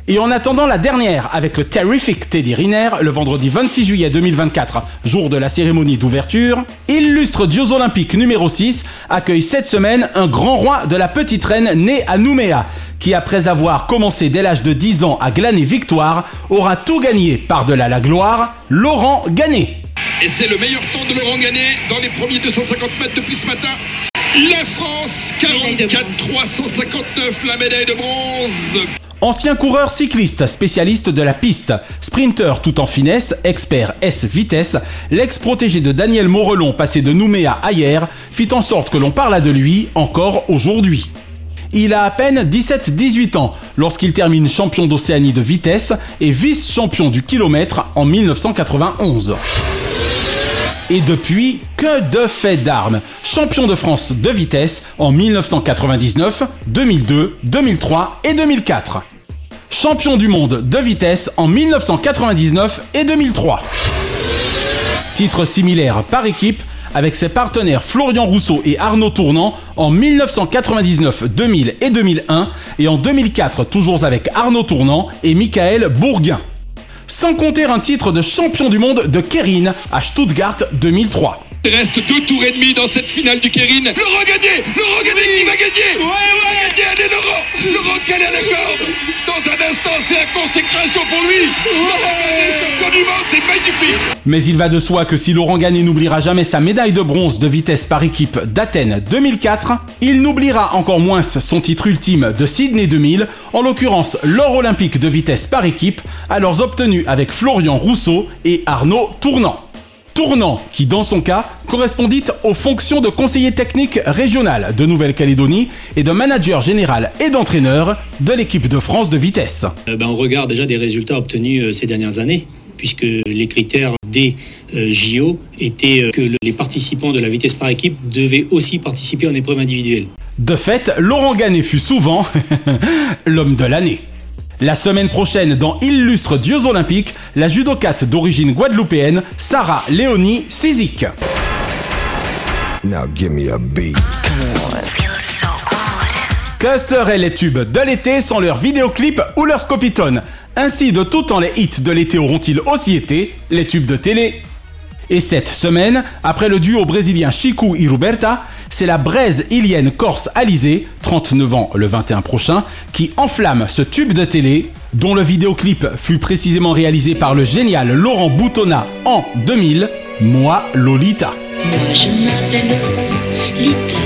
Et en attendant la dernière avec le Terrific Teddy Riner, le vendredi 26 juillet 2024, jour de la cérémonie d'ouverture, Illustre Dieux Olympiques numéro 6 accueille cette semaine un grand roi de la petite reine né à Nouméa, qui après avoir commencé dès l'âge de 10 ans à glaner victoire, aura tout gagné par-delà la gloire, Laurent Gagné. Et c'est le meilleur temps de Laurent Gagné dans les premiers 250 mètres depuis ce matin. La France, 44 359, la médaille de bronze. Ancien coureur cycliste, spécialiste de la piste, sprinter tout en finesse, expert S vitesse, l'ex-protégé de Daniel Morelon passé de Nouméa à hier fit en sorte que l'on parla de lui encore aujourd'hui. Il a à peine 17-18 ans lorsqu'il termine champion d'Océanie de vitesse et vice-champion du kilomètre en 1991. Et depuis, que de faits d'armes. Champion de France de vitesse en 1999, 2002, 2003 et 2004. Champion du monde de vitesse en 1999 et 2003. Titre similaire par équipe avec ses partenaires Florian Rousseau et Arnaud Tournant en 1999, 2000 et 2001 et en 2004 toujours avec Arnaud Tournant et Michael Bourguin sans compter un titre de champion du monde de Kerin à Stuttgart 2003. Il reste deux tours et demi dans cette finale du Kérin. Laurent Gagné Laurent Gagné qui va gagner. Ouais, ouais. Gagner, allez Laurent. Laurent Gagné à la corde. Dans un instant, c'est la consécration pour lui. Laurent Gagné, champion du monde, c'est magnifique. Mais il va de soi que si Laurent Gagné n'oubliera jamais sa médaille de bronze de vitesse par équipe d'Athènes 2004, il n'oubliera encore moins son titre ultime de Sydney 2000, en l'occurrence l'or olympique de vitesse par équipe, alors obtenu avec Florian Rousseau et Arnaud Tournant tournant qui, dans son cas, correspondit aux fonctions de conseiller technique régional de Nouvelle-Calédonie et de manager général et d'entraîneur de l'équipe de France de vitesse. Euh, ben, on regarde déjà des résultats obtenus euh, ces dernières années puisque les critères des euh, JO étaient que les participants de la vitesse par équipe devaient aussi participer en épreuve individuelle. De fait, Laurent Gannet fut souvent l'homme de l'année. La semaine prochaine, dans Illustre Dieux Olympiques, la judocate d'origine guadeloupéenne, Sarah Léonie Sizik. Que seraient les tubes de l'été sans leurs vidéoclips ou leurs scopitones Ainsi, de tout temps, les hits de l'été auront-ils aussi été les tubes de télé? Et cette semaine, après le duo brésilien Chico et Roberta, c'est la braise ilienne corse Alizé, 39 ans le 21 prochain, qui enflamme ce tube de télé dont le vidéoclip fut précisément réalisé par le génial Laurent Boutonna en 2000, Moi Lolita. Moi je m'appelle Lolita,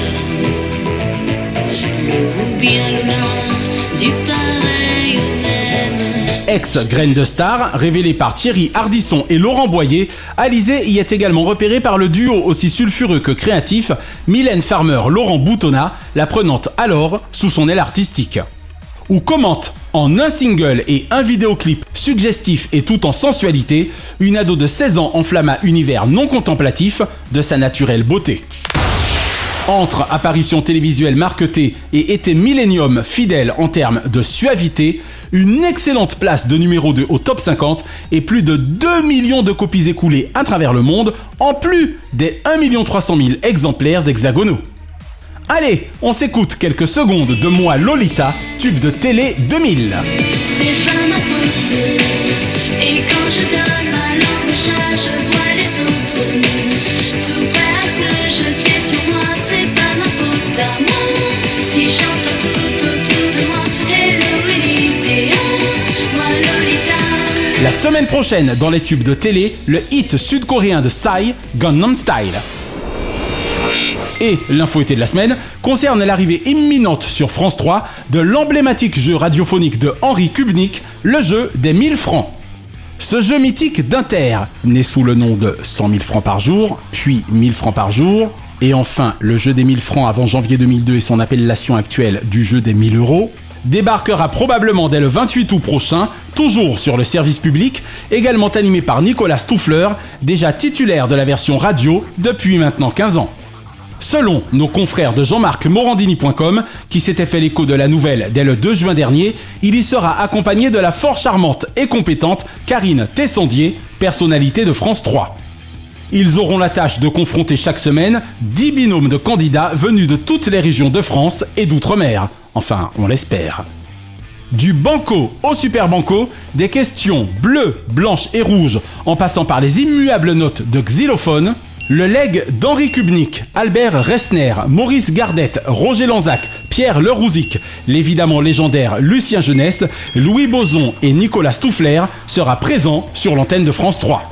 Ex-graine de star, révélée par Thierry Hardisson et Laurent Boyer, Alizé y est également repéré par le duo aussi sulfureux que créatif, Mylène Farmer-Laurent Boutonna, la prenante alors sous son aile artistique. Ou commente en un single et un vidéoclip suggestif et tout en sensualité, une ado de 16 ans enflamma univers non contemplatif de sa naturelle beauté. Entre apparition télévisuelle marquetée et été millénium fidèle en termes de suavité, une excellente place de numéro 2 au top 50 et plus de 2 millions de copies écoulées à travers le monde, en plus des 1 300 000 exemplaires hexagonaux. Allez, on s'écoute quelques secondes de moi Lolita, tube de télé 2000. C'est. Et quand je donne ma langue je vois les autres. Semaine prochaine, dans les tubes de télé, le hit sud-coréen de Psy, Gangnam Style. Et l'info été de la semaine concerne l'arrivée imminente sur France 3 de l'emblématique jeu radiophonique de Henri Kubnik, le jeu des 1000 francs. Ce jeu mythique d'Inter, né sous le nom de 100 000 francs par jour, puis 1000 francs par jour, et enfin le jeu des 1000 francs avant janvier 2002 et son appellation actuelle du jeu des 1000 euros, débarquera probablement dès le 28 août prochain, toujours sur le service public, également animé par Nicolas Stouffler, déjà titulaire de la version radio depuis maintenant 15 ans. Selon nos confrères de Jean-Marc-Morandini.com, qui s'était fait l'écho de la nouvelle dès le 2 juin dernier, il y sera accompagné de la fort charmante et compétente Karine Tessandier, personnalité de France 3. Ils auront la tâche de confronter chaque semaine 10 binômes de candidats venus de toutes les régions de France et d'outre-mer. Enfin, on l'espère. Du banco au super banco, des questions bleues, blanches et rouges, en passant par les immuables notes de xylophone, le leg d'Henri Kubnik, Albert Resner, Maurice Gardette, Roger Lanzac, Pierre Lerouzic, l'évidemment légendaire Lucien Jeunesse, Louis Boson et Nicolas Stouffler sera présent sur l'antenne de France 3.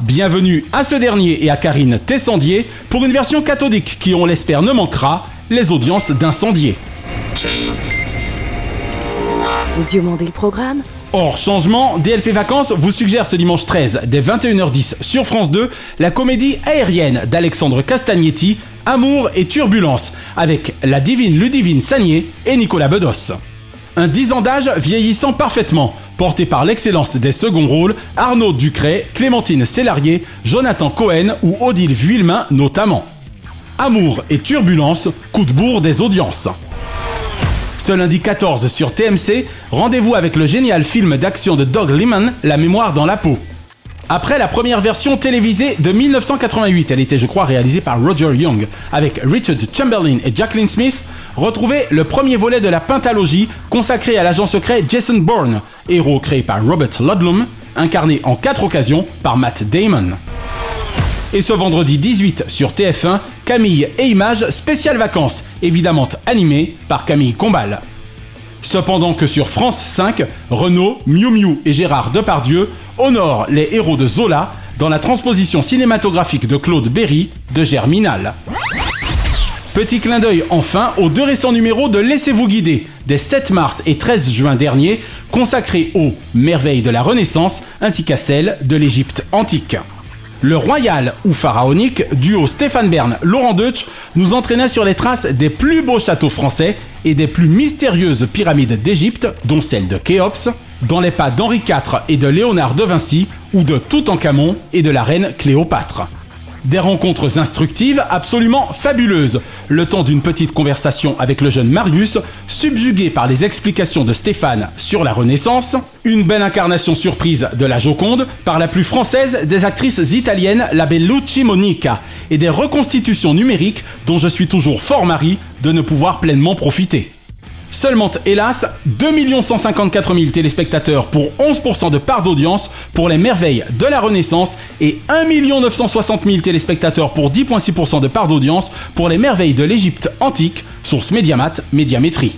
Bienvenue à ce dernier et à Karine Tessandier pour une version cathodique qui, on l'espère, ne manquera les audiences d'incendier. Diomandé le programme Hors changement, DLP Vacances vous suggère ce dimanche 13 dès 21h10 sur France 2 la comédie aérienne d'Alexandre Castagnetti, Amour et Turbulence, avec la divine Ludivine Sagné et Nicolas Bedos. Un 10 ans d'âge vieillissant parfaitement, porté par l'excellence des seconds rôles Arnaud Ducret, Clémentine Célarier, Jonathan Cohen ou Odile Vuillemin notamment. Amour et Turbulence, coup de bourre des audiences. Ce lundi 14 sur TMC, rendez-vous avec le génial film d'action de Doug Liman, La mémoire dans la peau. Après la première version télévisée de 1988, elle était je crois réalisée par Roger Young, avec Richard Chamberlain et Jacqueline Smith, retrouvez le premier volet de la pentalogie consacré à l'agent secret Jason Bourne, héros créé par Robert Ludlum, incarné en quatre occasions par Matt Damon. Et ce vendredi 18 sur TF1, Camille et Images spécial vacances, évidemment animé par Camille Combal. Cependant que sur France 5, Renaud, Miu Miu et Gérard Depardieu honorent les héros de Zola dans la transposition cinématographique de Claude Berry de Germinal. Petit clin d'œil enfin aux deux récents numéros de Laissez-vous guider des 7 mars et 13 juin dernier consacrés aux merveilles de la Renaissance ainsi qu'à celles de l'Égypte antique. Le royal ou pharaonique duo Stéphane Bern Laurent Deutsch nous entraîna sur les traces des plus beaux châteaux français et des plus mystérieuses pyramides d'Égypte, dont celle de Khéops, dans les pas d'Henri IV et de Léonard de Vinci ou de Toutankhamon et de la reine Cléopâtre. Des rencontres instructives absolument fabuleuses, le temps d'une petite conversation avec le jeune Marius, subjugué par les explications de Stéphane sur la Renaissance, une belle incarnation surprise de la Joconde par la plus française des actrices italiennes, la Bellucci Monica, et des reconstitutions numériques dont je suis toujours fort mari de ne pouvoir pleinement profiter. Seulement, hélas, 2 154 000 téléspectateurs pour 11% de part d'audience pour les merveilles de la Renaissance et 1 960 000 téléspectateurs pour 10,6% de part d'audience pour les merveilles de l'Égypte antique, source Mediamat, Médiamétrie.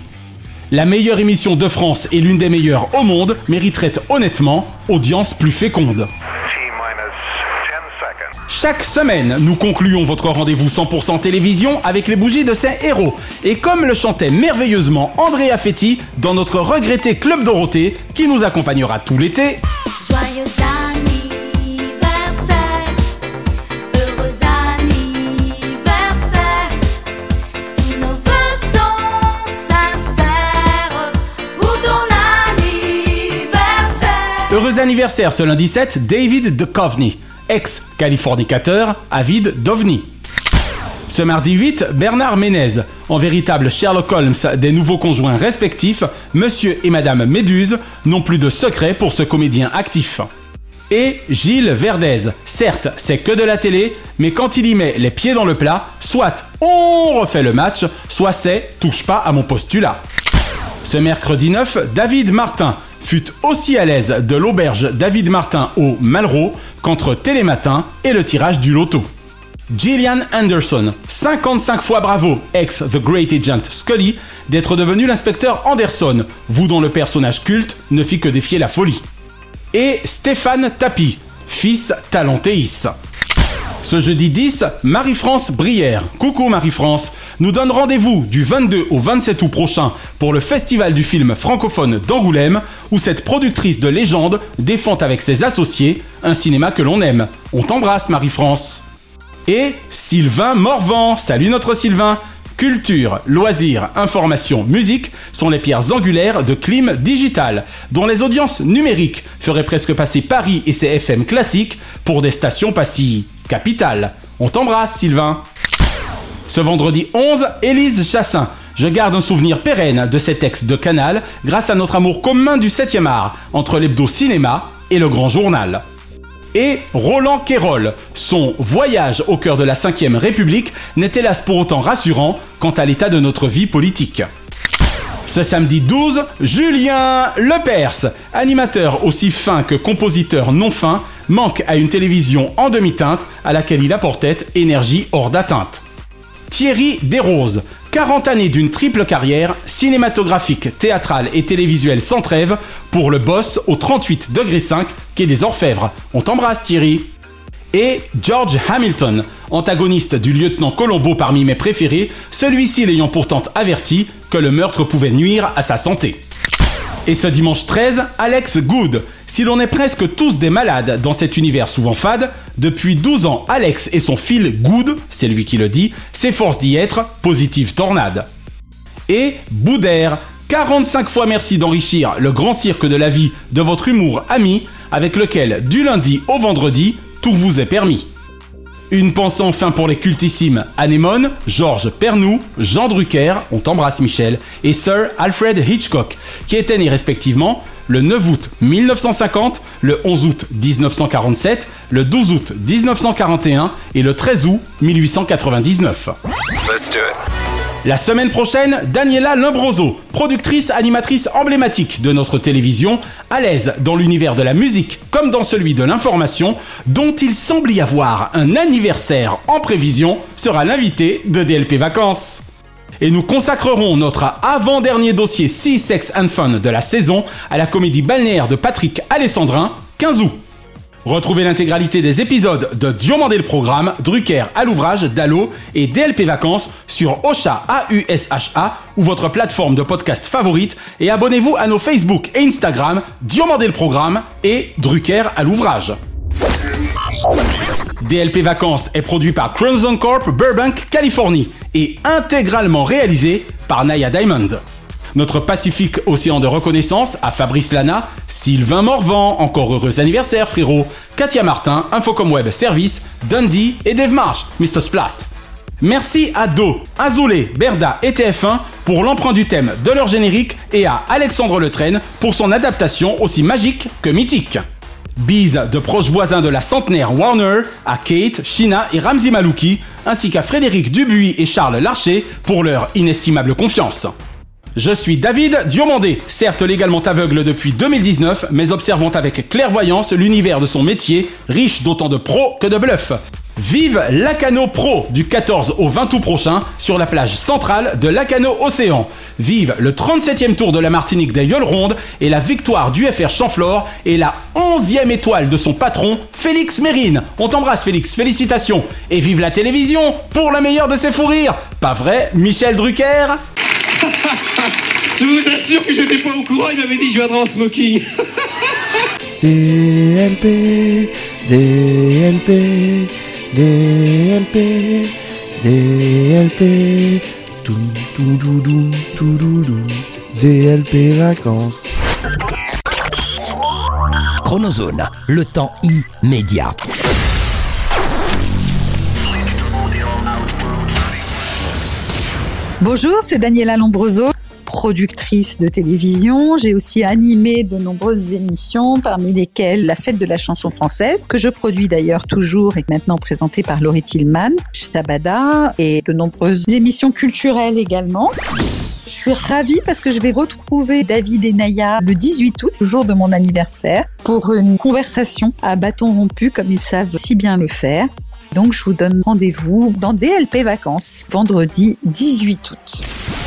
La meilleure émission de France et l'une des meilleures au monde mériterait honnêtement audience plus féconde. Chaque semaine, nous concluons votre rendez-vous 100% télévision avec les bougies de ces héros. Et comme le chantait merveilleusement Andrea Fetti dans notre regretté Club Dorothée, qui nous accompagnera tout l'été. Joyeux heureux anniversaire. Ce lundi 7, David Duchovny, ex-californicateur, avide d'OVNI. Ce mardi 8, Bernard Ménez, en véritable Sherlock Holmes des nouveaux conjoints respectifs, Monsieur et Madame Méduse, n'ont plus de secret pour ce comédien actif. Et Gilles Verdez, certes c'est que de la télé, mais quand il y met les pieds dans le plat, soit on refait le match, soit c'est touche pas à mon postulat. Ce mercredi 9, David Martin fut aussi à l'aise de l'auberge David Martin au Malraux qu'entre Télématin et le tirage du loto. Gillian Anderson, 55 fois bravo, ex The Great Agent Scully, d'être devenu l'inspecteur Anderson, vous dont le personnage culte ne fit que défier la folie. Et Stéphane Tapi, fils talentéis. Ce jeudi 10, Marie-France Brière, coucou Marie-France, nous donne rendez-vous du 22 au 27 août prochain pour le Festival du film francophone d'Angoulême, où cette productrice de légende défend avec ses associés un cinéma que l'on aime. On t'embrasse Marie-France. Et Sylvain Morvan, salut notre Sylvain. Culture, loisirs, information, musique sont les pierres angulaires de Clim Digital, dont les audiences numériques feraient presque passer Paris et ses FM classiques pour des stations passy capitales. On t'embrasse Sylvain Ce vendredi 11, Élise Chassin. Je garde un souvenir pérenne de cet ex de Canal grâce à notre amour commun du 7e art entre l'hebdo cinéma et le grand journal. Et Roland Quérol. Son voyage au cœur de la 5ème République n'est hélas pour autant rassurant quant à l'état de notre vie politique. Ce samedi 12, Julien Lepers, animateur aussi fin que compositeur non fin, manque à une télévision en demi-teinte à laquelle il apportait énergie hors d'atteinte. Thierry Desroses, 40 années d'une triple carrière, cinématographique, théâtrale et télévisuelle sans trêve, pour le boss au 38 degré 5 quai des Orfèvres. On t'embrasse Thierry et George Hamilton, antagoniste du lieutenant Colombo parmi mes préférés, celui-ci l'ayant pourtant averti que le meurtre pouvait nuire à sa santé. Et ce dimanche 13, Alex Good. Si l'on est presque tous des malades dans cet univers souvent fade, depuis 12 ans, Alex et son fil Good, c'est lui qui le dit, s'efforcent d'y être, positive tornade. Et Boudère, 45 fois merci d'enrichir le grand cirque de la vie de votre humour ami, avec lequel, du lundi au vendredi, tout vous est permis. Une pensée enfin pour les cultissimes Anémone, Georges Pernou, Jean Drucker, on t'embrasse Michel, et Sir Alfred Hitchcock, qui étaient nés respectivement le 9 août 1950, le 11 août 1947, le 12 août 1941 et le 13 août 1899. La semaine prochaine, Daniela Lombroso, productrice animatrice emblématique de notre télévision, à l'aise dans l'univers de la musique comme dans celui de l'information, dont il semble y avoir un anniversaire en prévision, sera l'invité de DLP Vacances. Et nous consacrerons notre avant-dernier dossier Sea Sex and Fun de la saison à la comédie balnéaire de Patrick Alessandrin, 15 août. Retrouvez l'intégralité des épisodes de Diomandé le Programme, Drucker à l'ouvrage, Dallo et DLP Vacances sur Ocha A-U-S-H-A ou votre plateforme de podcast favorite et abonnez-vous à nos Facebook et Instagram Diomandé le Programme et Drucker à l'ouvrage. DLP Vacances est produit par Crimson Corp Burbank, Californie et intégralement réalisé par Naya Diamond. Notre pacifique océan de reconnaissance à Fabrice Lana, Sylvain Morvan, encore heureux anniversaire frérot, Katia Martin, Infocom Web Service, Dundee et Dave Marsh, Mr. Splat. Merci à Do, Azoulay, Berda et TF1 pour l'emprunt du thème de leur générique et à Alexandre Letraine pour son adaptation aussi magique que mythique. Bise de proches voisins de la centenaire Warner à Kate, Shina et Ramzi Malouki, ainsi qu'à Frédéric Dubuis et Charles Larcher pour leur inestimable confiance. Je suis David Diomandé, certes légalement aveugle depuis 2019, mais observant avec clairvoyance l'univers de son métier, riche d'autant de pros que de bluffs. Vive Lacano Pro du 14 au 20 août prochain sur la plage centrale de Lacano Océan. Vive le 37e tour de la Martinique des Yoles Rondes et la victoire du FR Champflore et la 11e étoile de son patron Félix Mérine. On t'embrasse Félix, félicitations. Et vive la télévision pour le meilleur de ses fous rires. Pas vrai, Michel Drucker? Je vous assure que j'étais pas au courant, il m'avait dit je viendrai en smoking. DLP, DLP, DLP, DLP, tout, tout, tout, tout, tout, tout, tout, DLP vacances. Chronozone, le temps immédiat. Bonjour, c'est Daniela Lombroso, productrice de télévision. J'ai aussi animé de nombreuses émissions, parmi lesquelles La fête de la chanson française, que je produis d'ailleurs toujours et maintenant présentée par Laurie Tillman, Shabada, et de nombreuses émissions culturelles également. Je suis ravie parce que je vais retrouver David et Naya le 18 août, le jour de mon anniversaire, pour une conversation à bâton rompu comme ils savent si bien le faire. Donc je vous donne rendez-vous dans DLP Vacances, vendredi 18 août.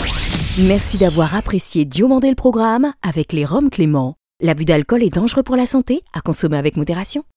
Merci d'avoir apprécié Diomandé le programme avec les Roms Clément. L'abus d'alcool est dangereux pour la santé, à consommer avec modération.